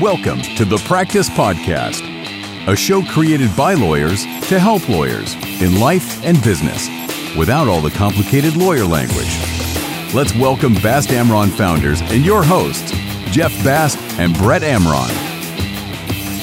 Welcome to the Practice Podcast, a show created by lawyers to help lawyers in life and business without all the complicated lawyer language. Let's welcome Bast Amron founders and your hosts, Jeff Bast and Brett Amron.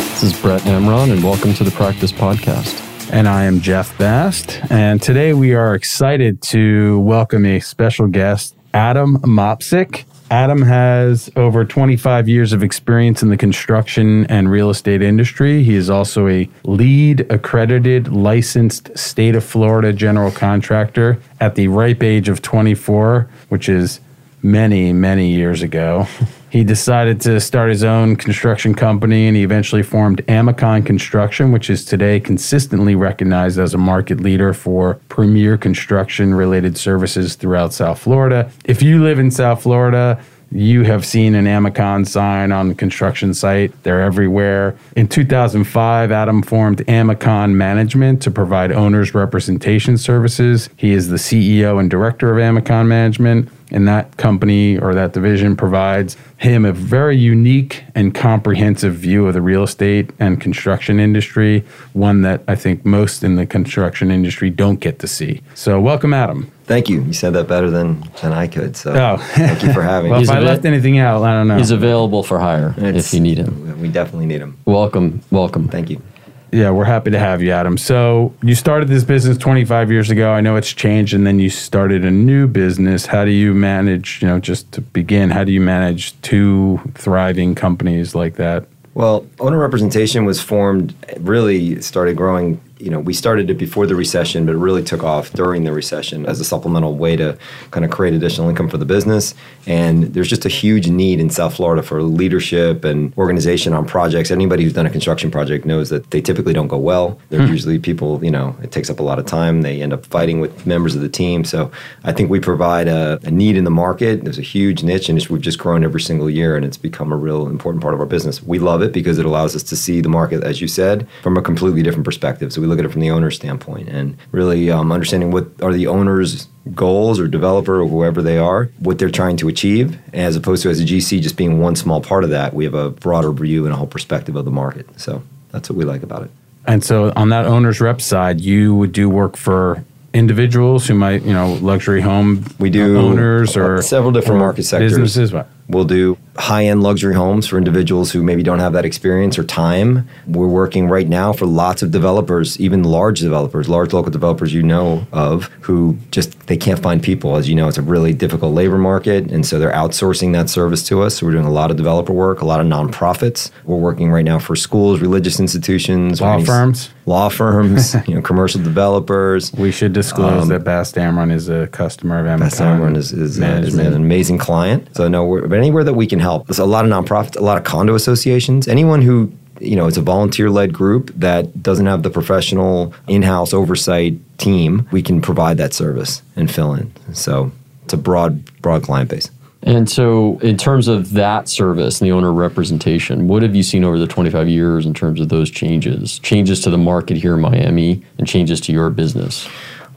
This is Brett Amron, and welcome to the Practice Podcast. And I am Jeff Bast. And today we are excited to welcome a special guest, Adam Mopsick. Adam has over 25 years of experience in the construction and real estate industry. He is also a LEED accredited licensed state of Florida general contractor at the ripe age of 24, which is many, many years ago. He decided to start his own construction company and he eventually formed Amicon Construction, which is today consistently recognized as a market leader for premier construction related services throughout South Florida. If you live in South Florida, you have seen an Amicon sign on the construction site. They're everywhere. In 2005, Adam formed Amicon Management to provide owners representation services. He is the CEO and director of Amicon Management and that company or that division provides him a very unique and comprehensive view of the real estate and construction industry, one that I think most in the construction industry don't get to see. So, welcome, Adam. Thank you. You said that better than, than I could. So, Oh. thank you for having Well, me. if I left anything out, I don't know. He's available for hire It's- if you need him. We definitely need him. Welcome, welcome. Thank you. Yeah, we're happy to have you, Adam. So you started this business 25 years ago. I know it's changed, and then you started a new business. How do you manage, you know, just to begin, how do you manage two thriving companies like that? Well, owner representation was formed, really started growing. You know, we started it before the recession, but it really took off during the recession as a supplemental way to kind of create additional income for the business. And there's just a huge need in South Florida for leadership and organization on projects. Anybody who's done a construction project knows that they typically don't go well. They're hmm. usually people, you know, it takes up a lot of time. They end up fighting with members of the team. So I think we provide a, a need in the market. There's a huge niche, and it's, we've just grown every single year, and it's become a real important part of our business. We love it because it allows us to see the market, as you said, from a completely different perspective. So we look at it from the owner's standpoint and really um, understanding what are the owner's goals or developer or whoever they are, what they're trying to achieve, as opposed to as a GC just being one small part of that. We have a broader view and a whole perspective of the market. So that's what we like about it. And so on that owner's rep side, you would do work for individuals who might, you know, luxury home We do owners or several different or market sectors. Businesses. What? We'll do high end luxury homes for individuals who maybe don't have that experience or time. We're working right now for lots of developers, even large developers, large local developers you know of, who just they can't find people. As you know, it's a really difficult labor market, and so they're outsourcing that service to us. So we're doing a lot of developer work, a lot of nonprofits. We're working right now for schools, religious institutions, Law firms? law firms, you know, commercial developers. We should disclose Um, that Bast Amron is a customer of Amicon. Bast Amron is, is, uh, is an amazing client. So no, we're, but anywhere that we can help. There's a lot of nonprofits, a lot of condo associations. Anyone who you know, it's a volunteer-led group that doesn't have the professional in-house oversight team. We can provide that service and fill in. So it's a broad, broad client base. And so, in terms of that service and the owner representation, what have you seen over the 25 years in terms of those changes? Changes to the market here in Miami and changes to your business?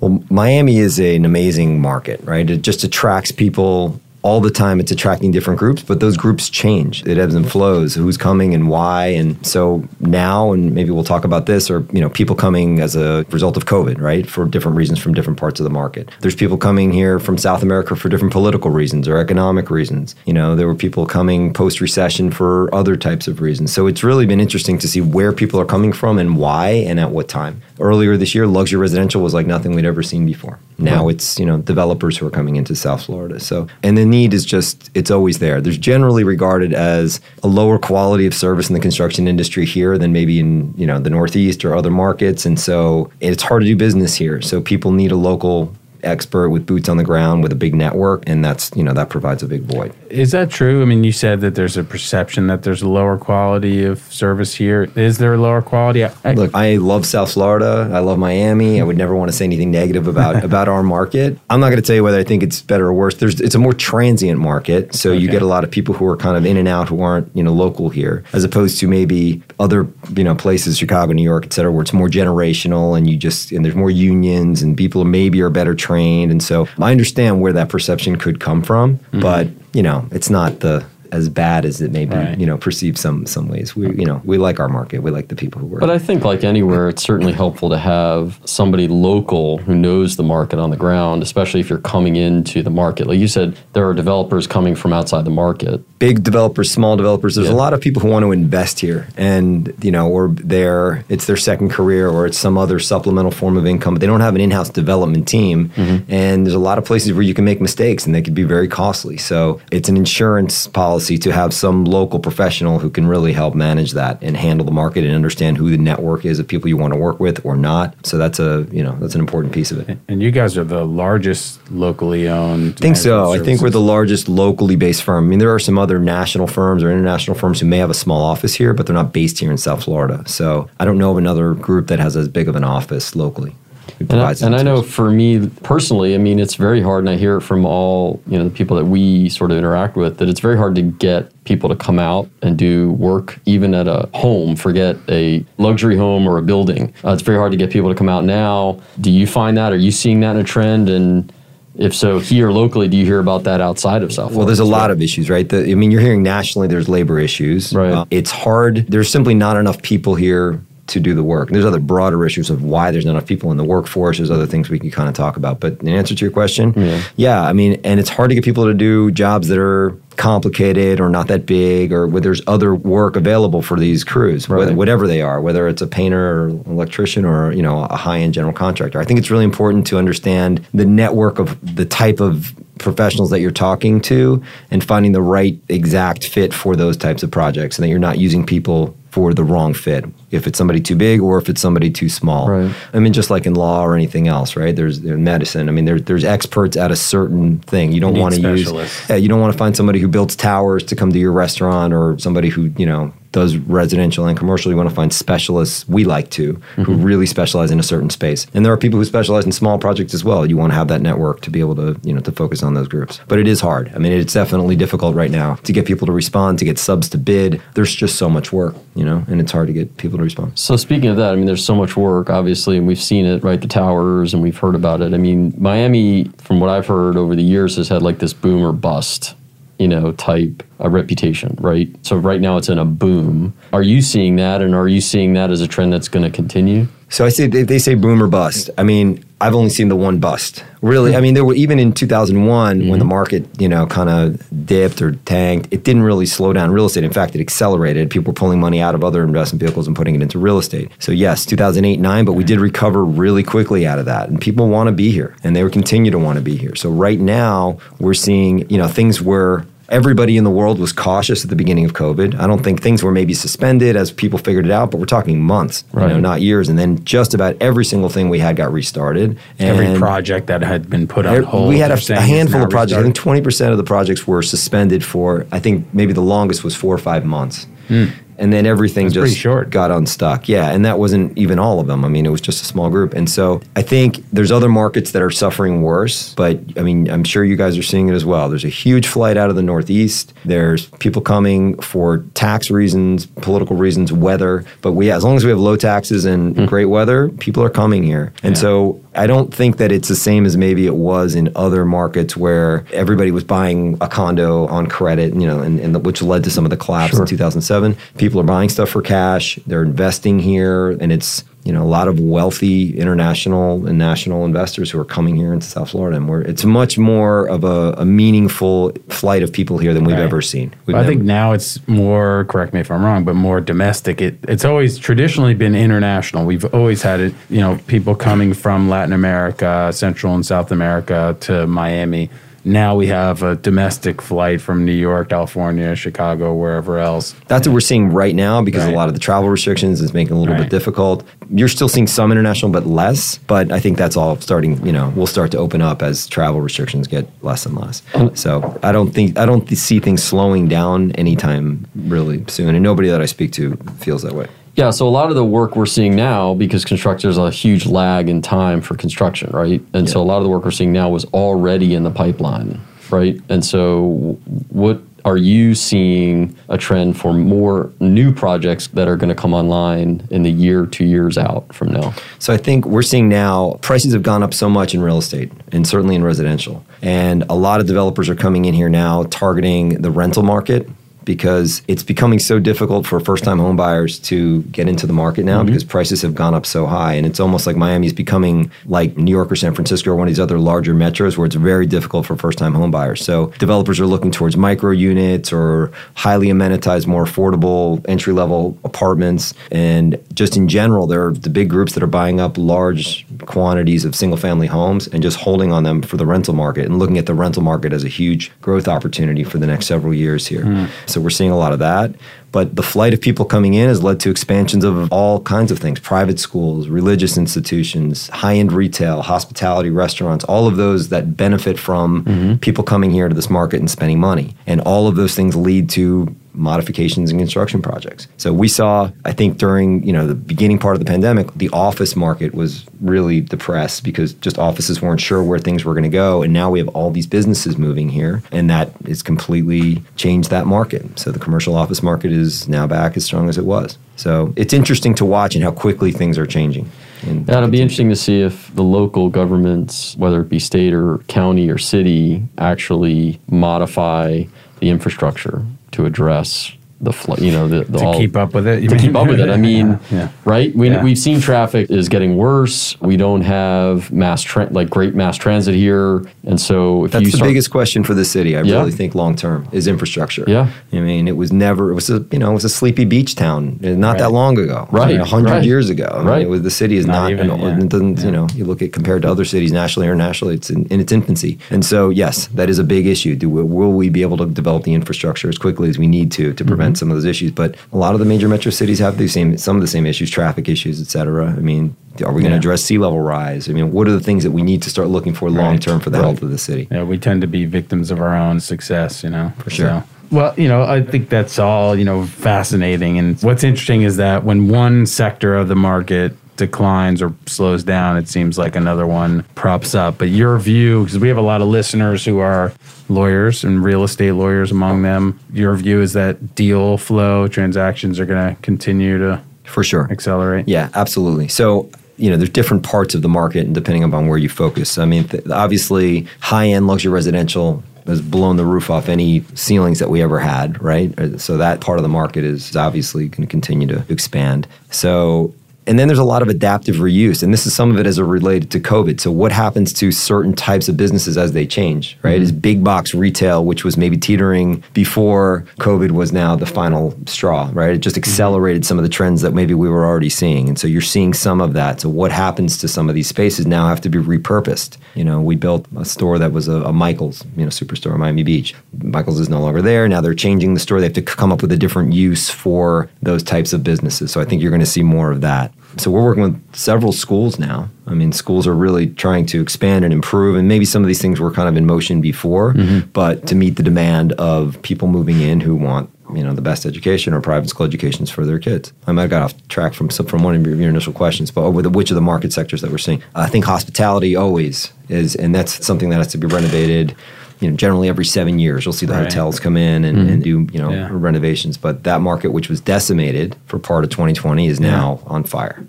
Well, Miami is an amazing market, right? It just attracts people all the time. It's attracting different groups, but those groups change. It ebbs and mm-hmm. flows. Who's coming and why? And so now, and maybe we'll talk about this, or you know, people coming as a result of COVID, right? For different reasons from different parts of the market. There's people coming here from South America for different political reasons or economic reasons. You know, there were people coming post recession for other types of reasons. So it's really been interesting to see where people are coming from and why and at what time. Earlier this year, luxury residential was like nothing we'd ever seen before. Now it's, you know, developers who are coming into South Florida. So, and the need is just, it's always there. There's generally regarded as a lower quality of service in the construction industry here than maybe in, you know, the Northeast or other markets. And so it's hard to do business here. So people need a local expert with boots on the ground with a big network. And that's, you know, that provides a big void. Is that true? I mean, you said that there's a perception that there's a lower quality of service here. Is there a lower quality? I, I- Look, I love South Florida. I love Miami. I would never want to say anything negative about about our market. I'm not going to tell you whether I think it's better or worse. There's it's a more transient market, so you get a lot of people who are kind of in and out who aren't you know local here, as opposed to maybe other you know places, Chicago, New York, et cetera, where it's more generational and you just and there's more unions and people maybe are better trained, and so I understand where that perception could come from, mm-hmm. but you know it's not the as bad as it may be, Right. you know, perceived some some ways. We you know we like our market. We like the people who work. But I think, like anywhere, it's certainly helpful to have somebody local who knows the market on the ground, especially if you're coming into the market. Like you said, there are developers coming from outside the market. big developers, small developers. There's Yeah. a lot of people who want to invest here, and you know, or they're it's their second career, or it's some other supplemental form of income. But they don't have an in-house development team, mm-hmm. and there's a lot of places where you can make mistakes, and they could be very costly. So it's an insurance policy to have some local professional who can really help manage that and handle the market and understand who the network is of people you want to work with or not. So that's a you know that's an important piece of it. And you guys are the largest locally owned. I think so. management I think we're the largest locally based firm. I mean, there are some other national firms or international firms who may have a small office here, but they're not based here in South Florida. So I don't know of another group that has as big of an office locally. And I, and I know for me personally, I mean, it's very hard, and I hear it from all you know the people that we sort of interact with that it's very hard to get people to come out and do work even at a home. Forget a luxury home or a building. Uh, it's very hard to get people to come out now. Do you find that? Are you seeing that in a trend? And if so, here locally, do you hear about that outside of South? Well, there's a lot of issues, right? The, I mean, you're hearing nationally there's labor issues. Right. Uh, it's hard. There's simply not enough people here to do the work. There's other broader issues of why there's not enough people in the workforce. There's other things we can kind of talk about. But in answer to your question, Yeah. I mean, and it's hard to get people to do jobs that are complicated or not that big or where there's other work available for these crews, whether, Right. whatever they are, whether it's a painter or electrician or, you know, a high-end general contractor. I think it's really important to understand the network of the type of professionals that you're talking to and finding the right exact fit for those types of projects and that you're not using people for the wrong fit if it's somebody too big or if it's somebody too small Right. i mean just like in law or anything else right there's in medicine i mean there, there's experts at a certain thing you don't want to use specialists. yeah, you don't want to find somebody who builds towers to come to your restaurant or somebody who you know does residential and commercial you want to find specialists we like to who mm-hmm. really specialize in a certain space. And there are people who specialize in small projects as well. You want to have that network to be able to you know to focus on those groups. But it is hard. I mean it's definitely difficult right now to get people to respond to get subs to bid. There's just so much work you know and it's hard to get people to respond. So speaking of that, I mean, there's so much work, obviously, and we've seen it, right? The towers, and we've heard about it. I mean, Miami, from what I've heard over the years, has had like this boom or bust, you know, type a reputation, right? So right now it's in a boom. Are you seeing that, and are you seeing that as a trend that's going to continue? So I say they, they say boom or bust. I mean, I've only seen the one bust. Really, I hmm. mean, there were even in 2001 when the hmm. market, you know, kind of dipped or tanked. It didn't really slow down real estate. In fact, it accelerated. People were pulling money out of other investment vehicles and putting it into real estate. So yes, 2008, nine, but we hmm. did recover really quickly out of that, and people want to be here, and they will continue to want to be here. So right now, we're seeing, you know, things where everybody in the world was cautious at the beginning of COVID. I don't think things were maybe suspended as people figured it out, but we're talking months, you know, not years. And then just about every single thing we had got restarted. Every project that had been put on hold. we had a, a handful of projects. I think twenty percent of the projects were suspended for. I think maybe the longest was four or five months. Hmm. And then everything. That's just short. got unstuck. Yeah, and that wasn't even all of them. I mean, it was just a small group. And so I think there's other markets that are suffering worse. But I mean, I'm sure you guys are seeing it as well. There's a huge flight out of the Northeast. There's people coming for tax reasons, political reasons, weather. But we, as long as we have low taxes and Hmm. great weather, people are coming here. And Yeah. so I don't think that it's the same as maybe it was in other markets where everybody was buying a condo on credit, you know, and, and the, which led to some of the collapse Sure. in 2007. People are buying stuff for cash. They're investing here, and it's you know a lot of wealthy international and national investors who are coming here into South Florida, and we're it's much more of a, a meaningful flight of people here than we've Right. ever seen. We've I think now it's more. Correct me if I'm wrong, but more domestic. It, it's always traditionally been international. We've always had it. You know, people coming from Latin America, Central and South America to Miami. Now we have a domestic flight from New York, California, Chicago, wherever else. That's what we're seeing right now because Right. a lot of the travel restrictions is making it a little Right. bit difficult. You're still seeing some international, but less. But I think that's all starting. You know, we'll start to open up as travel restrictions get less and less. So I don't think I don't see things slowing down anytime really soon, and nobody that I speak to feels that way. Yeah, so a lot of the work we're seeing now, because construction there's a huge lag in time for construction, right? And so a lot of the work we're seeing now was already in the pipeline, right? And so what are you seeing a trend for more new projects that are going to come online in the year, two years out from now? So I think we're seeing now prices have gone up so much in real estate and certainly in residential. And a lot of developers are coming in here now targeting the rental market because it's becoming so difficult for first time home buyers to get into the market now mm-hmm. because prices have gone up so high. And it's almost like Miami's becoming like New York or San Francisco or one of these other larger metros where it's very difficult for first time home buyers. So developers are looking towards micro units or highly amenitized, more affordable entry level apartments. And just in general, there are the big groups that are buying up large quantities of single family homes and just holding on them for the rental market and looking at the rental market as a huge growth opportunity for the next several years here. Hmm. So we're seeing a lot of that. But the flight of people coming in has led to expansions of all kinds of things private schools, religious institutions, high end retail, hospitality, restaurants, all of those that benefit from mm-hmm. people coming here to this market and spending money. And all of those things lead to modifications and construction projects. So we saw, I think during, you know, the beginning part of the pandemic, the office market was really depressed because just offices weren't sure where things were going to go and now we have all these businesses moving here and that has completely changed that market. So the commercial office market is now back as strong as it was. So it's interesting to watch and how quickly things are changing. And it'll be interesting to see if the local governments, whether it be state or county or city, actually modify the infrastructure to address the flow. You know, the, the to all, keep up with it. you to mean? keep up with it. I mean, Yeah. right? We, Yeah. We've seen traffic is getting worse. We don't have mass tra- like great mass transit here, and so if That's you the start, biggest question for the city. I Yeah. really think long term is infrastructure. Yeah. I mean, it was never. It was a you know it was a sleepy beach town uh, not that long ago. Right, a hundred right. years ago. I mean, Right. it was the city is Not not. even, an- yeah. It doesn't. Yeah. You know, you look at compared to other cities nationally or internationally, it's in, in its infancy. And so yes, that is a big issue. Do we, will we be able to develop the infrastructure as quickly as we need to to prevent Mm-hmm. Mm-hmm. some of those issues? But a lot of the major metro cities have the same some of the same issues, traffic issues, et cetera. I mean. Are we going to Yeah. address sea level rise? I mean, what are the things that we need to start looking for long term for the Right. health of the city? Yeah, we tend to be victims of our own success, you know. For sure. well, you know, I think that's all, you know, fascinating. And what's interesting is that when one sector of the market declines or slows down, it seems like another one props up. But your view, because we have a lot of listeners who are lawyers and real estate lawyers among them, your view is that deal flow transactions are going to continue to For sure. accelerate. Yeah, absolutely. So, you know, there's different parts of the market and depending upon where you focus. I mean, th- obviously, high end luxury residential has blown the roof off any ceilings that we ever had, right? So, that part of the market is obviously going to continue to expand. So, and then there's a lot of adaptive reuse, and this is some of it as a related to COVID. So, what happens to certain types of businesses as they change, right? Mm-hmm. Is big box retail, which was maybe teetering before COVID, was now the final straw, right? It just mm-hmm. accelerated some of the trends that maybe we were already seeing, and so you're seeing some of that. So, what happens to some of these spaces now have to be repurposed? You know, we built a store that was a, a Michaels, you know, superstore in Miami Beach. Michaels is no longer there. Now they're changing the store. They have to come up with a different use for those types of businesses. So, I think you're going to see more of that. So we're working with several schools now. I mean, schools are really trying to expand and improve, and maybe some of these things were kind of in motion before, mm-hmm. but to meet the demand of people moving in who want you know the best education or private school educations for their kids. I might have got off track from some, from one of your, your initial questions, but over the which of the market sectors that we're seeing, I think hospitality always is, and that's something that has to be renovated. You know, generally every seven years, you'll see the Right. hotels come in and, and mm-hmm. do you know Yeah. renovations. But that market, which was decimated for part of 2020, is now on fire.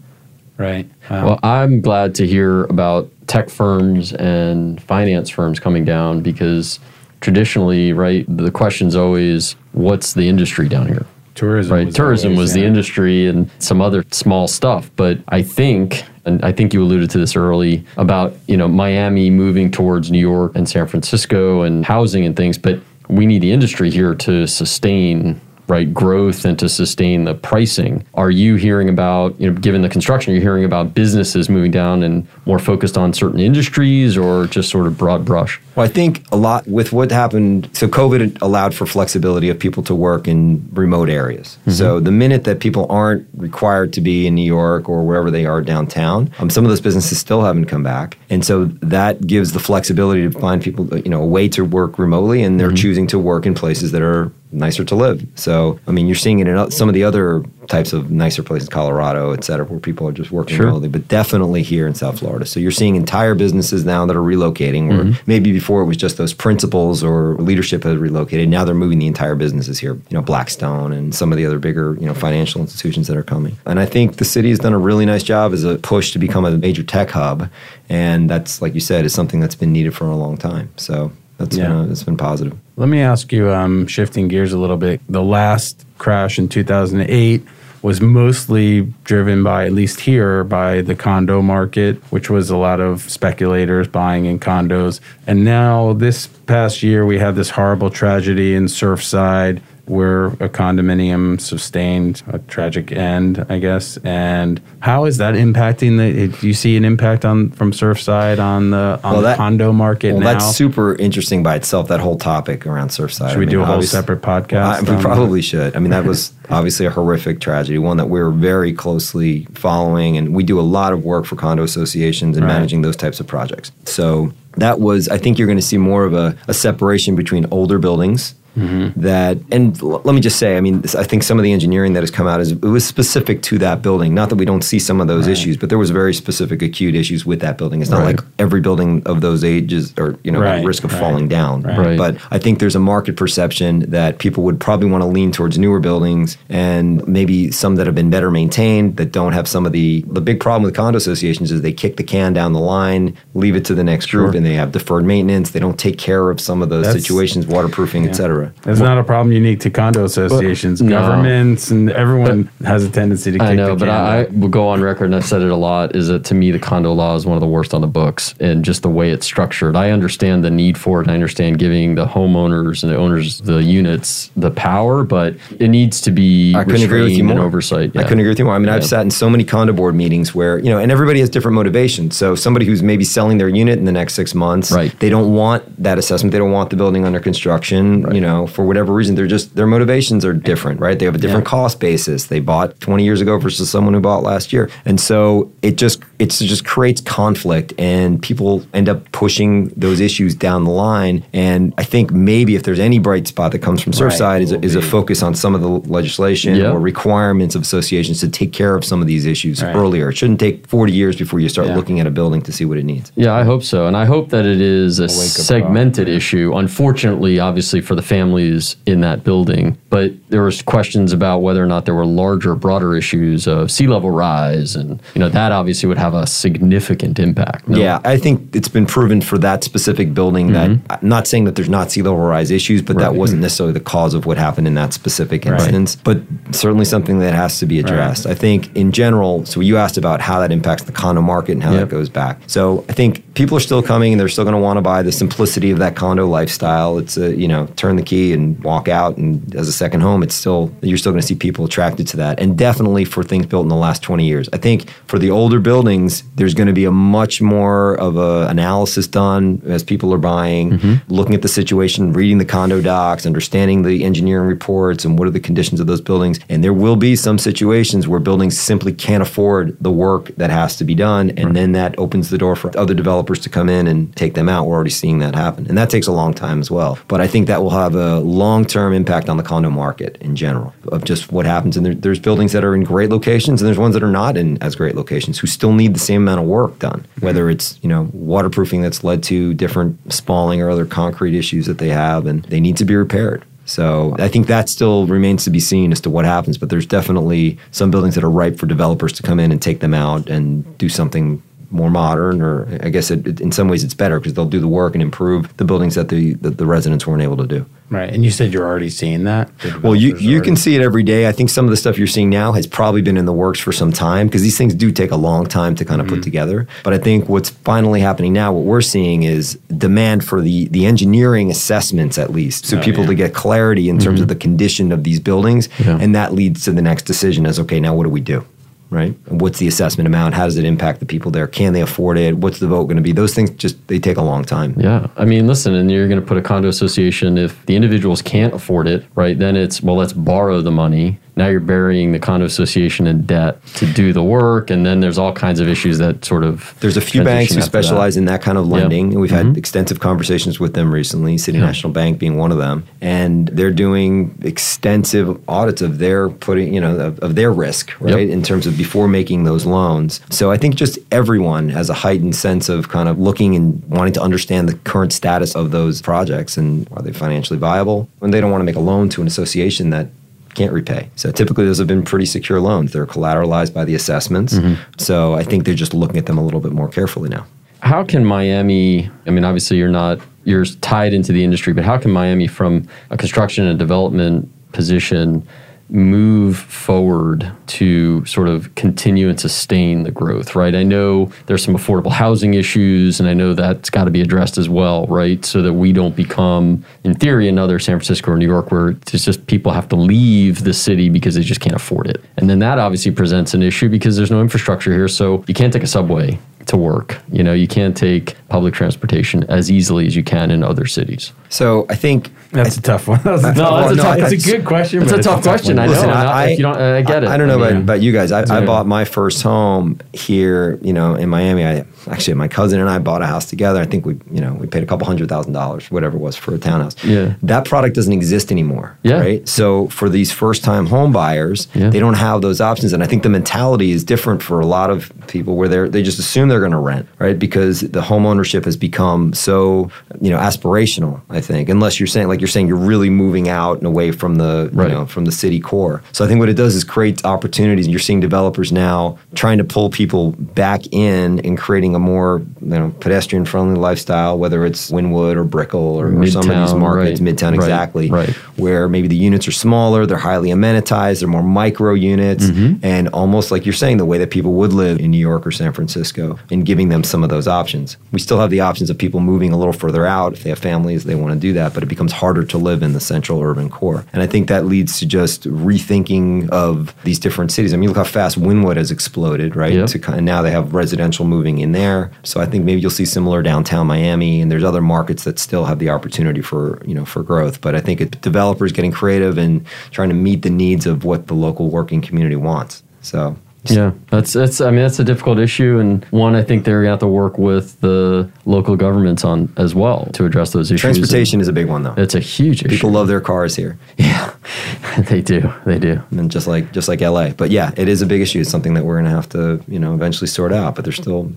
Right. Wow. Well, I'm glad to hear about tech firms and finance firms coming down because traditionally, right, the question's always what's the industry down here? tourism. Right, was tourism always, was the industry and some other small stuff. But I think, and I think you alluded to this early about you know Miami moving towards New York and San Francisco and housing and things. But we need the industry here to sustain right growth and to sustain the pricing. Are you hearing about you know given the construction, you're hearing about businesses moving down and more focused on certain industries or just sort of broad brush? Well, I think a lot with what happened. So, COVID allowed for flexibility of people to work in remote areas. Mm-hmm. So, the minute that people aren't required to be in New York or wherever they are downtown, um, some of those businesses still haven't come back, and so that gives the flexibility to find people, uh, you know, a way to work remotely, and they're mm-hmm. choosing to work in places that are nicer to live. So, I mean, you're seeing it in some of the other types of nicer places, Colorado, et cetera, where people are just working Sure. remotely, but definitely here in South Florida. So you're seeing entire businesses now that are relocating, where Mm-hmm. maybe before it was just those principals or leadership had relocated. Now they're moving the entire businesses here. You know, Blackstone and some of the other bigger, you know, financial institutions that are coming. And I think the city has done a really nice job as a push to become a major tech hub. And that's, like you said, is something that's been needed for a long time. So that's Yeah. been a, it's been positive. Let me ask you, um, shifting gears a little bit. The last crash in 2008 was mostly driven by, at least here, by the condo market, which was a lot of speculators buying in condos. And now, this past year, we had this horrible tragedy in Surfside where a condominium sustained a tragic end, I guess. And how is that impacting the? Do you see an impact on from Surfside on the on Well, the condo market Well, now? that's super interesting by itself. That whole topic around Surfside. Should we I do a whole separate podcast? I, we probably should. I mean, that was obviously a horrific tragedy, one that we're very closely following, and we do a lot of work for condo associations and Right. managing those types of projects. So that was, I think, you're going to see more of a, a separation between older buildings. Mm-hmm. That and l- let me just say, I mean, this, I think some of the engineering that has come out is it was specific to that building. Not that we don't see some of those issues, but there was very specific acute issues with that building. It's not Right. like every building of those ages are you know Right, at risk of right, falling down. Right. But I think there's a market perception that people would probably want to lean towards newer buildings and maybe some that have been better maintained that don't have some of the the big problem with condo associations is they kick the can down the line, leave it to the next group, Sure. and they have deferred maintenance. They don't take care of some of those That's- situations, waterproofing, et cetera. It's not a problem unique to condo associations. no. Governments and everyone has a tendency to kick I know, the but can I, I will go on record, and I've said it a lot, is that to me, the condo law is one of the worst on the books and just the way it's structured. I understand the need for it. I understand giving the homeowners and the owners, the units, the power, but it needs to be I couldn't agree with you more. oversight. I couldn't agree with you more. I mean, I've sat in so many condo board meetings where, you know, and everybody has different motivations. So somebody who's maybe selling their unit in the next six months, Right. they don't want that assessment. They don't want the building under construction, you know, for whatever reason. They're just, their motivations are different, right? They have a different Yeah. cost basis. They bought 20 years ago versus someone who bought last year. And so it just, it's, it just creates conflict and people end up pushing those issues down the line. And I think maybe if there's any bright spot that comes from Right, Surfside is, a, is a focus on some of the legislation Yeah. or requirements of associations to take care of some of these issues Right. earlier. It shouldn't take 40 years before you start Yeah. looking at a building to see what it needs. Yeah, I hope so. And I hope that it is a wake-up segmented issue. Unfortunately, obviously, for the families in that building. But there was questions about whether or not there were larger, broader issues of sea level rise. And, you know, that obviously would have a significant impact. No? Yeah, I think it's been proven for that specific building that I'm not saying that there's not sea level rise issues, but that Mm-hmm. Wasn't necessarily the cause of what happened in that specific Right. instance. But certainly something that has to be addressed. I think in general, so you asked about how that impacts the condo market and how Yep. that goes back. So I think people are still coming and they're still going to want to buy the simplicity of that condo lifestyle. It's a, you know, turn the key and walk out and as a second home, it's still, you're still going to see people attracted to that. And definitely for things built in the last 20 years. I think for the older buildings, there's going to be a much more of a analysis done as people are buying, mm-hmm. looking at the situation, reading the condo docs, understanding the engineering reports and what are the conditions of those buildings. And there will be some situations where buildings simply can't afford the work that has to be done. And then that opens the door for other developers to come in and take them out. We're already seeing that happen. And that takes a long time as well. But I think that will have a long term impact on the condo market in general of just what happens. And there, there's buildings that are in great locations and there's ones that are not in as great locations who still need the same amount of work done, mm-hmm. whether it's, you know, waterproofing that's led to different spalling or other concrete issues that they have and they need to be repaired. So I think that still remains to be seen as to what happens. But there's definitely some buildings that are ripe for developers to come in and take them out and do something more modern, or I guess it, it- in some ways it's better because they'll do the work and improve the buildings that the that the residents weren't able to do. Right. And you said you're already seeing that? Well, you, you already- can see it every day. I think some of the stuff you're seeing now has probably been in the works for some time because these things do take a long time to kind of put mm-hmm. together. But I think what's finally happening now, what we're seeing is demand for the, the engineering assessments at least. So Oh, people yeah. to get clarity in terms of mm-hmm. the condition of these buildings. Yeah. And that leads to the next decision as okay, now what do we do? Right? What's the assessment amount? How does it impact the people there? Can they afford it? What's the vote going to be? Those things just they take a long time. Yeah. I mean, listen, and you're going to put a condo association, if the individuals can't afford it, right, then it's, well, let's borrow the money. Now you're burying the condo association in debt to do the work. And then there's all kinds of issues that sort of. There's a few banks who after that. specialize in that kind of lending, and we've Mm-hmm. had extensive conversations with them recently. City National Bank being one of them, and they're doing extensive audits of their putting, you know, of, of their risk, right, Yep. in terms of before making those loans. So I think just everyone has a heightened sense of kind of looking and wanting to understand the current status of those projects and are they financially viable, and they don't want to make a loan to an association that can't repay. So typically those have been pretty secure loans. They're collateralized by the assessments. Mm-hmm. So I think they're just looking at them a little bit more carefully now. How can Miami, I mean, obviously you're not you're tied into the industry, but how can Miami, from a construction and development position, move forward to sort of continue and sustain the growth, right? I know there's some affordable housing issues, and I know that's got to be addressed as well, right? So that we don't become, in theory, another San Francisco or New York where it's just people have to leave the city because they just can't afford it. And then that obviously presents an issue because there's no infrastructure here. So you can't take a subway to work. You know, you can't take public transportation as easily as you can in other cities. So I think That's a tough one. That's a No, tough that's a one. tough- It's a good question. It's but a tough question. one. I know. Listen, Not- I- don't, I get it. I don't know mean, about, about you guys. I, I bought my first home here, you know, in Miami. I actually my cousin and I bought a house together. I think we, you know, we paid a couple hundred thousand dollars, whatever it was, for a townhouse. Yeah. That product doesn't exist anymore. Yeah. Right. So for these first time home buyers, Yeah. they don't have those options, and I think the mentality is different for a lot of people where they're they just assume they're going to rent, right? Because the home ownership has become so, you know, aspirational. I think unless you're saying like you're saying you're really moving out and away from the Right. you know from the city core. So I think what it does is create opportunities. You're seeing developers now trying to pull people back in and creating a more you know pedestrian friendly lifestyle, whether it's Wynwood or Brickell or, or some of these markets, right, Midtown right, exactly, right. where maybe the units are smaller, they're highly amenitized, they're more micro units, Mm-hmm. and almost like you're saying, the way that people would live in New York or San Francisco, and giving them some of those options. We still have the options of people moving a little further out if they have families, they want to do that, but it becomes harder to live in the central urban core. And I think that leads to just rethinking of these different cities. I mean, look how fast Wynwood has exploded, right? Yep. To, and now they have residential moving in there. So I think maybe you'll see similar downtown Miami, and there's other markets that still have the opportunity for you know for growth. But I think it, developers getting creative and trying to meet the needs of what the local working community wants. So Yeah, that's that's. I mean, that's a difficult issue, and one I think they're going to have to work with the local governments on as well to address those issues. transportation is a big one though. It's a huge issue. People love their cars here, Yeah, they do. They do. and just like just like LA. But yeah, it is a big issue. It's something that we're going to have to you know eventually sort out. But they're still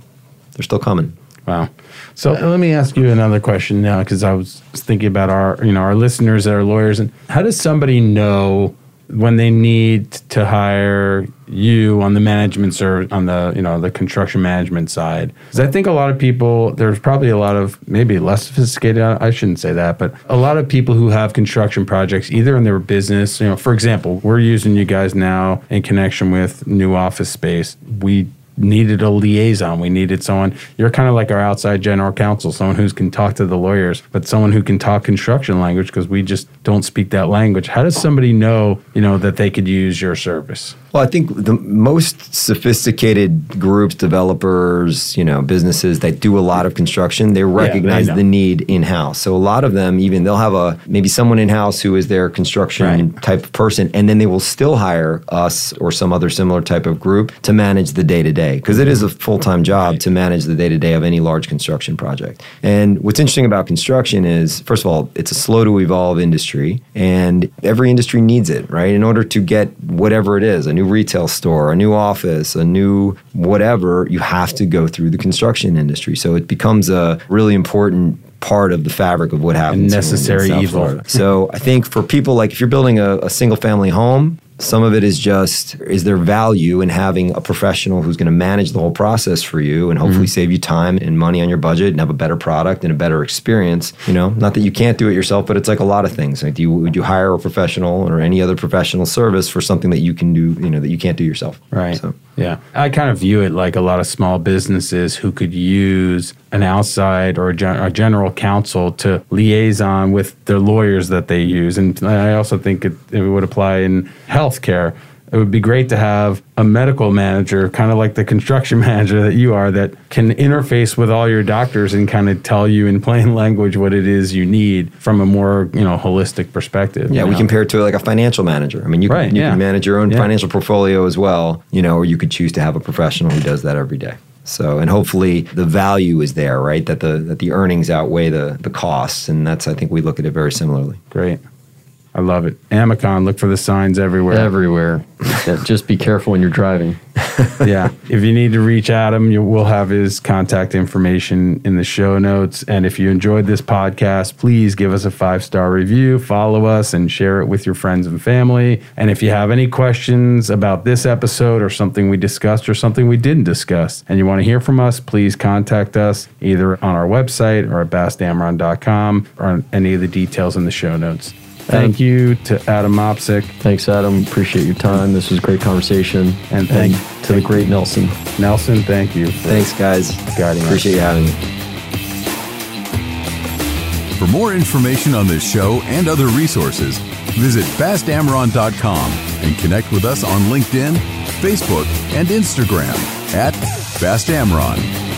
they're still coming. Wow. So uh, let me ask you another question now, because I was thinking about our, you know, our listeners that are lawyers, and how does somebody know when they need to hire you on the management service, on the, you know, the construction management side? Because I think a lot of people, there's probably a lot of maybe less sophisticated. I shouldn't say that, but a lot of people who have construction projects, either in their business, you know, for example, we're using you guys now in connection with new office space. We needed a liaison. We needed someone. You're kind of like our outside general counsel, someone who can talk to the lawyers, but someone who can talk construction language because we just don't speak that language. How does somebody know, you know, that they could use your service? Well, I think the most sophisticated groups, developers, you know, businesses that do a lot of construction, they recognize know. the need in house. So a lot of them, even they'll have a maybe someone in house who is their construction Right. type of person, and then they will still hire us or some other similar type of group to manage the day to day because it is a full time job to manage the day to day of any large construction project. And what's interesting about construction is, first of all, it's a slow to evolve industry, and every industry needs it, right? In order to get whatever it is, a new retail store, a new office, a new whatever, you have to go through the construction industry. So it becomes a really important part of the fabric of what happens. in necessary evil. So I think for people like if you're building a, a single family home, some of it is just is there value in having a professional who's going to manage the whole process for you and hopefully mm-hmm. save you time and money on your budget and have a better product and a better experience. You know, not that you can't do it yourself, but it's like a lot of things. Like, do you would you hire a professional or any other professional service for something that you can do? You know, that you can't do yourself. Right. So. Yeah. I kind of view it like a lot of small businesses who could use an outside or a, gen- a general counsel to liaison with their lawyers that they use. And I also think it, it would apply in healthcare. It would be great to have a medical manager, kind of like the construction manager that you are, that can interface with all your doctors and kind of tell you in plain language what it is you need from a more, you know, holistic perspective. Yeah, you we compare it to like a financial manager. I mean, you, Right, can, you yeah. can manage your own Yeah. financial portfolio as well, you know, or you could choose to have a professional who does that every day. So, and hopefully the value is there, right? That the that the earnings outweigh the the costs, and that's I think we look at it very similarly. Great. I love it. Amicon, look for the signs everywhere. Everywhere. Yeah, just be careful when you're driving. yeah. If you need to reach Adam, you, we'll have his contact information in the show notes. And if you enjoyed this podcast, please give us a five star review, follow us, and share it with your friends and family. And if you have any questions about this episode or something we discussed or something we didn't discuss, and you want to hear from us, please contact us either on our website or at bastamron.com or on any of the details in the show notes. Thank um, you to Adam Mopsick. Thanks, Adam. Appreciate your time. This was a great conversation. And thank to the great Nelson. Nelson, thank you. Thanks, guys. Guiding us. Appreciate you having me. For more information on this show and other resources, visit bastamron.com and connect with us on LinkedIn, Facebook, and Instagram at Bastamron.